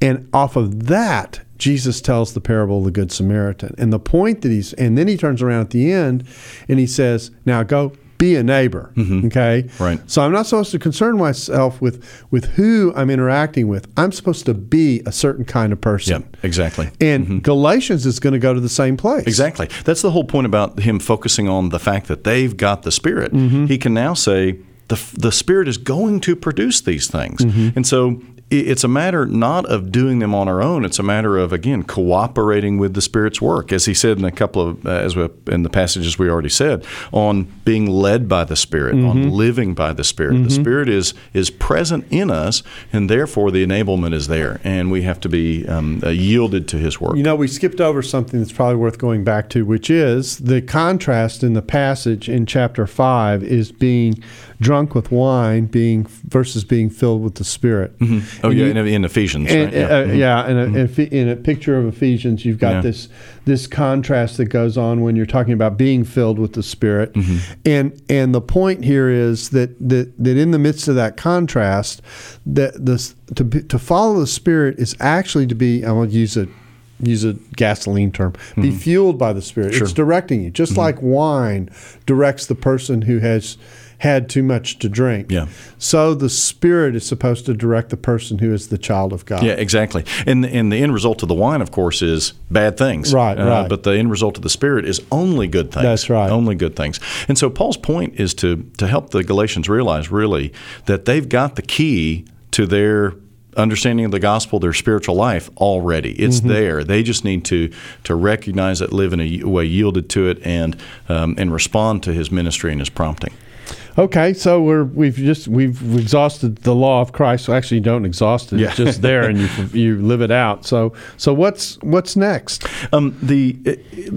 A: And off of that, Jesus tells the parable of the Good Samaritan. And the point that he's, and then he turns around at the end, and he says, "Now go." Be a neighbor, okay?
B: Right.
A: So I'm not supposed to concern myself with with who I'm interacting with. I'm supposed to be a certain kind of person.
B: Yeah, exactly.
A: And Galatians is going to go to the same place.
B: Exactly. That's the whole point about him focusing on the fact that they've got the Spirit.
A: Mm-hmm.
B: He can now say the the Spirit is going to produce these things,
A: Mm-hmm.
B: and so. It's a matter not of doing them on our own. It's a matter of again cooperating with the Spirit's work, as he said in a couple of uh, as we, in the passages we already said, on being led by the Spirit,
A: Mm-hmm.
B: on living by the Spirit. The Spirit is is present in us, and therefore the enablement is there, and we have to be um, uh, yielded to His work.
A: You know, we skipped over something that's probably worth going back to, which is the contrast in the passage in chapter five is being drunk with wine, being versus being filled with the Spirit.
B: Oh yeah,
A: you-
B: in, in Ephesians,
A: And,
B: right?
A: uh, yeah, in, a, in, a, in a picture of Ephesians, you've got
B: Yeah.
A: this this contrast that goes on when you're talking about being filled with the Spirit,
B: Mm-hmm.
A: and and the point here is that that, that in the midst of that contrast, that this to to follow the Spirit is actually to be. I will use a use a gasoline term. Be fueled by the Spirit. It's directing you, just like wine directs the person who has had too much to drink.
B: Yeah.
A: So the Spirit is supposed to direct the person who is the child of God.
B: Yeah, exactly. And and the end result of the wine, of course, is bad things.
A: Right,
B: Uh,
A: right.
B: But the end result of the Spirit is only good things.
A: That's right.
B: Only good things. And so Paul's point is to to help the Galatians realize really that they've got the key to their understanding of the gospel, their spiritual life already. It's
A: Mm-hmm.
B: there. They just need to to recognize it, live in a way yielded to it, and um, and respond to his ministry and his prompting.
A: Okay, so we're we've just we've exhausted the law of Christ. So actually, you don't exhaust it; it's just there, and you you live it out. So so what's what's next?
B: Um, the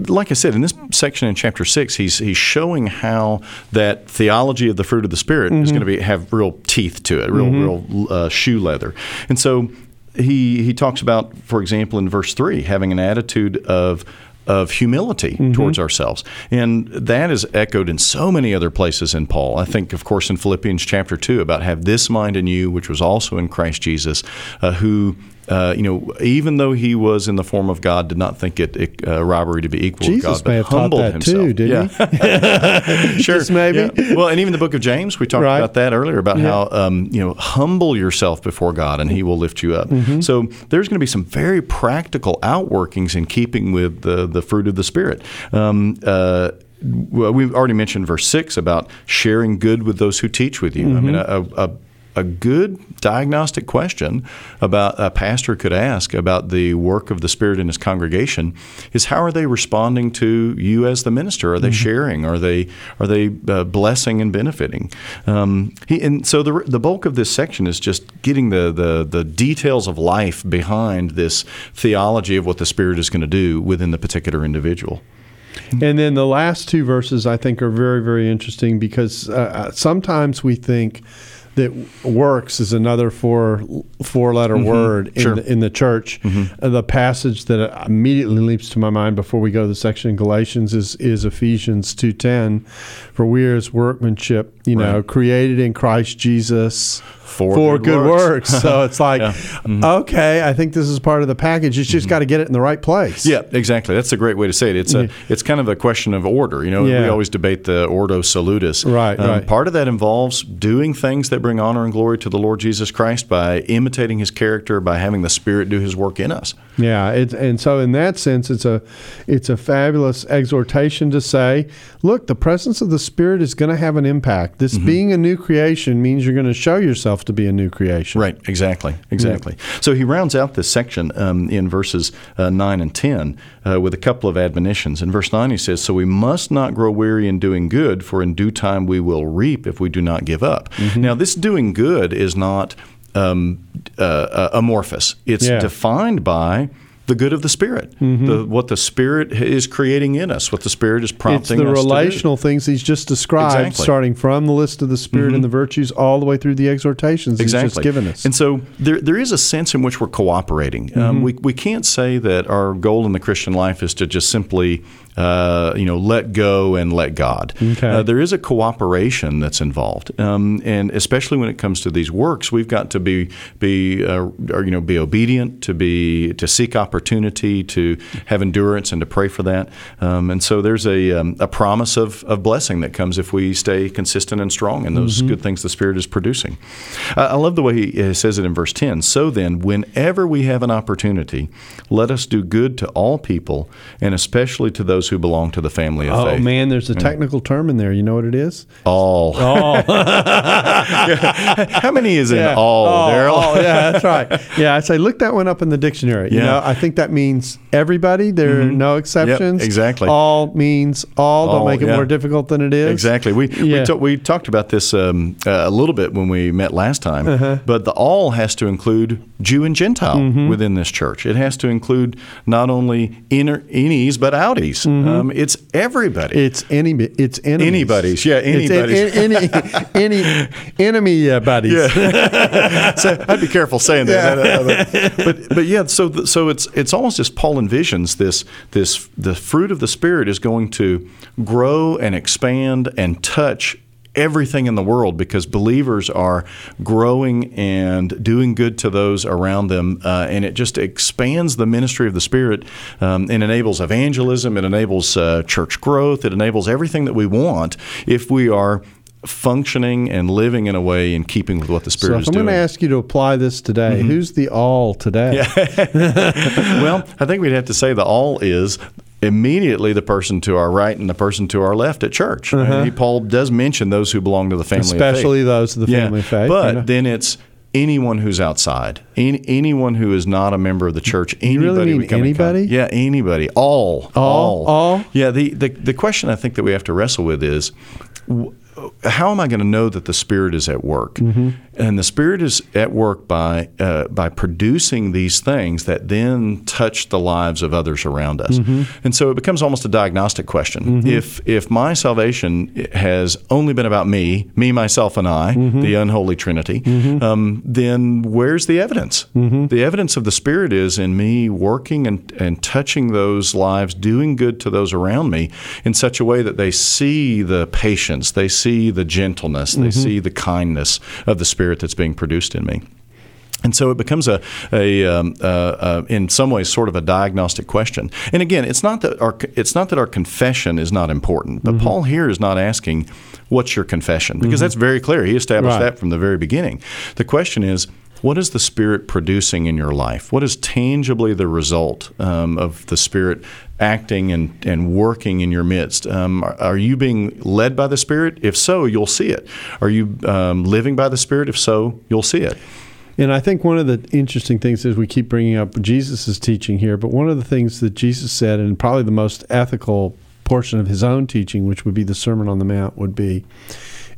B: like I said in this section in chapter six, he's he's showing how that theology of the fruit of the spirit is going to be have real teeth to it, real real uh, shoe leather, and so he he talks about, for example, in verse three, having an attitude of of humility towards ourselves. And that is echoed in so many other places in Paul. I think, of course, in Philippians chapter 2 about have this mind in you, which was also in Christ Jesus, uh, who. Uh, you know, even though he was in the form of God, did not think it, it uh, robbery to be equal
A: Jesus
B: to God,
A: may
B: but
A: have taught
B: humbled
A: that
B: himself.
A: too, didn't
B: he? sure,
A: Just maybe.
B: yeah. Well, and even the book of James, we talked
A: Right.
B: about that earlier about how um, you know humble yourself before God, and He will lift you up.
A: Mm-hmm.
B: So there's going to be some very practical outworkings in keeping with the the fruit of the Spirit. Um, uh, well, we've already mentioned verse six about sharing good with those who teach with you. I mean,
A: Mm-hmm.
B: a, a a good diagnostic question about a pastor could ask about the work of the Spirit in his congregation is how are they responding to you as the minister? Are they sharing? Are they are they uh, blessing and benefiting? Um, he, and so the the bulk of this section is just getting the, the the details of life behind this theology of what the Spirit is going to do within the particular individual.
A: And then the last two verses I think are very, very interesting because uh, uh, sometimes we think that works is another four four letter word in,
B: Mm-hmm. Sure. Mm-hmm.
A: the, in the church. Uh, the passage that immediately leaps to my mind before we go to the section in Galatians is is Ephesians two ten, for we are His workmanship, you know, created in Christ Jesus.
B: For
A: good,
B: good
A: works.
B: works.
A: so it's like,
B: Yeah. Mm-hmm.
A: okay, I think this is part of the package. It's just got to get it in the right place.
B: Yeah, exactly. That's a great way to say it. It's a it's kind of a question of order. You know, we always debate the Ordo Salutis.
A: Right, right.
B: Part of that involves doing things that bring honor and glory to the Lord Jesus Christ by imitating His character, by having the Spirit do His work in us.
A: Yeah, it's, and so in that sense, it's a it's a fabulous exhortation to say, look, the presence of the Spirit is going to have an impact. This
B: Mm-hmm.
A: being a new creation means you're going to show yourself to be a new creation.
B: Right, exactly, exactly. So he rounds out this section um, in verses uh, 9 and 10 uh, with a couple of admonitions. In verse 9, he says, So we must not grow weary in doing good, for in due time we will reap if we do not give up. Now, this doing good is not um, uh, uh, amorphous, it's
A: Yeah.
B: defined by the good of the Spirit, the, what the Spirit is creating in us, what the Spirit is
A: It's
B: prompting
A: the
B: us to do.
A: relational things he's just described,
B: Exactly. Mm-hmm.
A: starting from the list of the Spirit and the virtues all the way through the exhortations he's just given us.
B: And so there, there is a sense in which we're cooperating.
A: Mm-hmm.
B: Um, we, we can't say that our goal in the Christian life is to just simply, uh, you know, let go and let God.
A: Okay.
B: Uh, there is a cooperation that's involved, um, and especially when it comes to these works, we've got to be be uh, or, you know be obedient, to be to seek opportunity, to have endurance, and to pray for that. Um, and so there's a, um, a promise of, of blessing that comes if we stay consistent and strong in those good things the Spirit is producing. I love the way he says it in verse 10. So then, whenever we have an opportunity, let us do good to all people, and especially to those who belong to the family of
A: oh
B: faith.
A: Oh man, there's a technical term in there. You know what it is?
B: All.
A: Oh,
B: How many is in all,
A: oh,
B: Darrell?
A: oh, yeah, that's right. Yeah, I say look that one up in the dictionary. You
B: Yeah.
A: know, I think that means everybody. There are no exceptions.
B: exactly.
A: All means all. Don't make it
B: yeah.
A: more difficult than it is.
B: Exactly. We
A: Yeah.
B: we, ta- we talked about this um, uh, a little bit when we met last time,
A: Uh-huh.
B: but the all has to include Jew and Gentile
A: Mm-hmm.
B: within this church. It has to include not only inner innies but outies. Um, it's everybody.
A: Mm-hmm. It's any. It's enemies.
B: Anybody's, yeah, anybody's.
A: an- any, any enemy uh, buddies.
B: so I'd be careful saying that. Uh, but, but yeah, so so it's it's almost as Paul envisions this this the fruit of the spirit is going to grow and expand and touch everything in the world because believers are growing and doing good to those around them uh, and it just expands the ministry of the spirit. Um, and enables evangelism. It enables uh, church growth. It enables everything that we want if we are functioning and living in a way in keeping with what the spirit
A: So
B: is
A: I'm going to ask you to apply this today, who's the all today?
B: well, I think we'd have to say the all is immediately the person to our right and the person to our left at church. Uh, he- Paul does mention those who belong to the family
A: Especially those of the
B: yeah,
A: family of faith.
B: But
A: you know?
B: then it's anyone who's outside, any, anyone who is not a member of the church,
A: You really
B: anybody
A: mean
B: we come in con-
A: anybody?
B: yeah, anybody, all,
A: All? All?
B: Yeah, the, the the question I think that we have to wrestle with is. w- How am I going to know that the Spirit is at work?
A: Mm-hmm.
B: And the Spirit is at work by uh, by producing these things that then touch the lives of others around us.
A: Mm-hmm.
B: And so it becomes almost a diagnostic question. If if my salvation has only been about me, me, myself, and I,
A: Mm-hmm.
B: the unholy Trinity, um, then where's the evidence?
A: Mm-hmm.
B: The evidence of the Spirit is in me working and, and touching those lives, doing good to those around me in such a way that they see the patience, they see the gentleness, they
A: Mm-hmm.
B: see the kindness of the Spirit that's being produced in me. And so it becomes a, a, um, uh, uh, in some ways, sort of a diagnostic question. And again, it's not that our it's not that our confession is not important,
A: Mm-hmm.
B: but Paul here is not asking, "What's your confession?" Because that's very clear. He established
A: Right.
B: that from the very beginning. The question is. What is the Spirit producing in your life? What is tangibly the result um, of the Spirit acting and, and working in your midst? Um, are, are you being led by the Spirit? If so, you'll see it. Are you um, living by the Spirit? If so, you'll see it.
A: And I think one of the interesting things is we keep bringing up Jesus' teaching here, but one of the things that Jesus said, and probably the most ethical portion of his own teaching, which would be the Sermon on the Mount, would be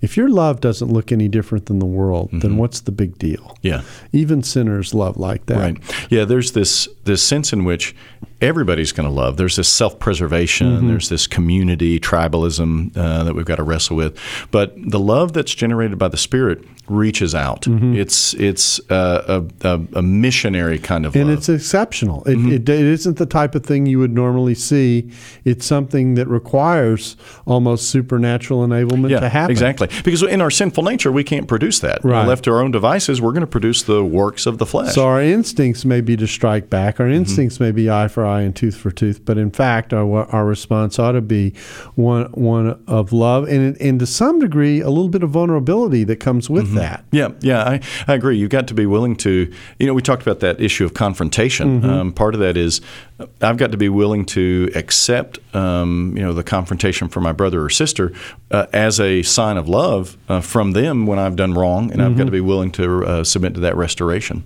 A: if your love doesn't look any different than the world, then what's the big deal?
B: Yeah.
A: Even sinners love like that.
B: Right. Yeah. There's this this sense in which everybody's going to love. There's this self preservation,
A: Mm-hmm.
B: there's this community, tribalism uh, that we've got to wrestle with. But the love that's generated by the Spirit reaches out.
A: Mm-hmm.
B: It's it's uh, a, a, missionary kind of love.
A: and
B: love.
A: it's exceptional. It,
B: Mm-hmm.
A: it, it isn't the type of thing you would normally see. It's something that requires almost supernatural enablement
B: yeah,
A: to happen.
B: exactly. Because in our sinful nature, we can't produce that.
A: Right.
B: left to our own devices, we're going to produce the works of the flesh.
A: So our instincts may be to strike back.
B: Mm-hmm.
A: Our instincts may be eye for eye and tooth for tooth. But in fact, our our response ought to be one one of love and and to some degree a little bit of vulnerability that comes with that.
B: Yeah, yeah, I, I agree. You've got to be willing to, you know, we talked about that issue of confrontation.
A: Mm-hmm.
B: Um, part of that is uh, I've got to be willing to accept, um, you know, the confrontation from my brother or sister uh, as a sign of love uh, from them when I've done wrong, and I've got to be willing to uh, submit to that restoration.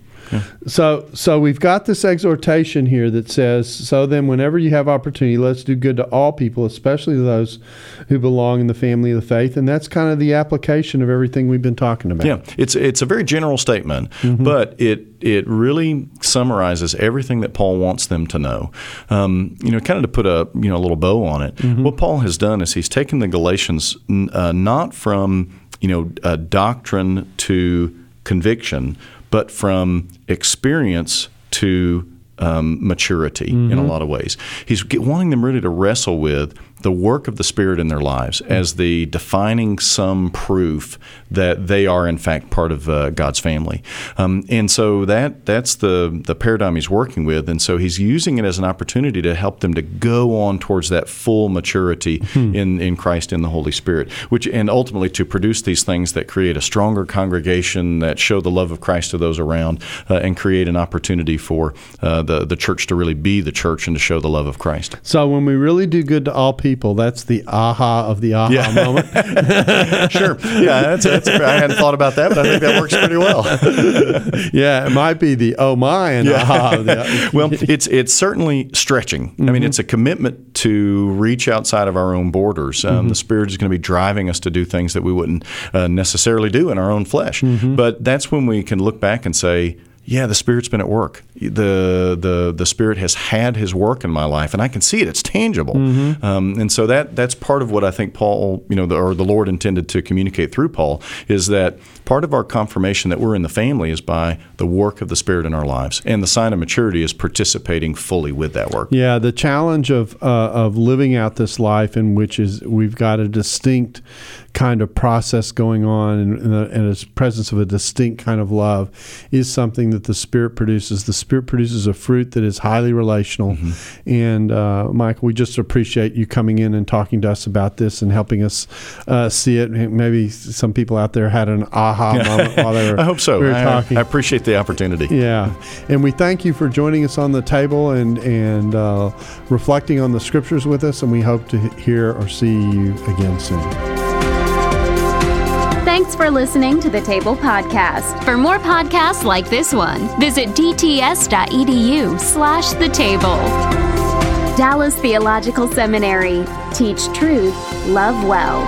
A: So, so we've got this exhortation here that says, "So then, whenever you have opportunity, let's do good to all people, especially those who belong in the family of the faith." And that's kind of the application of everything we've been talking about.
B: Yeah, it's it's a very general statement, but it it really summarizes everything that Paul wants them to know. Um, you know, kind of to put a you know a little bow on it. What Paul has done is he's taken the Galatians n- uh, not from you know uh, doctrine to conviction, but from experience to um, maturity in a lot of ways. He's wanting them really to wrestle with the work of the Spirit in their lives as the defining some proof that they are in fact part of uh, God's family. Um, and so that that's the the paradigm he's working with, and so he's using it as an opportunity to help them to go on towards that full maturity in in Christ in the Holy Spirit, which and ultimately to produce these things that create a stronger congregation that show the love of Christ to those around, uh, and create an opportunity for uh, the the church to really be the church and to show the love of Christ.
A: So when we really do good to all people, that's the aha of the aha
B: Yeah.
A: moment.
B: sure. Yeah, that's, that's I hadn't thought about that, but I think that works pretty well.
A: yeah, it might be the oh my and aha. Of the,
B: well, it's it's certainly stretching. I mean, it's a commitment to reach outside of our own borders. Um, The Spirit is going to be driving us to do things that we wouldn't uh, necessarily do in our own flesh. But that's when we can look back and say. Yeah, the Spirit's been at work. The the the Spirit has had His work in my life, and I can see it. It's tangible, um, and so that that's part of what I think Paul, you know, the, or the Lord intended to communicate through Paul is that part of our confirmation that we're in the family is by the work of the Spirit in our lives, and the sign of maturity is participating fully with that work.
A: Yeah, the challenge of uh, of living out this life in which is we've got a distinct kind of process going on and, and, the, and a presence of a distinct kind of love is something that the Spirit produces. The Spirit produces a fruit that is highly relational. And uh, Michael, we just appreciate you coming in and talking to us about this and helping us uh, see it. Maybe some people out there had an aha moment while they were.
B: I hope so.
A: We were
B: I,
A: talking.
B: I appreciate the opportunity.
A: Yeah, and we thank you for joining us on the table and and uh, reflecting on the scriptures with us. And we hope to hear or see you again soon.
C: Thanks for listening to the Table Podcast.
D: For more podcasts like this one, visit dts.edu slash the table.
C: Dallas Theological Seminary. Teach truth, love well.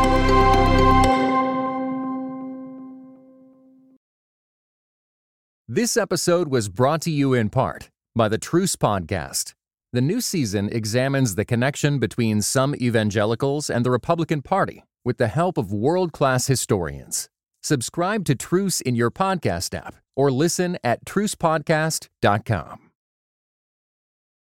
E: This episode was brought to you in part by the Truce Podcast. The new season examines the connection between some evangelicals and the Republican Party with the help of world class historians. Subscribe to Truce in your podcast app or listen at trucepodcast.com.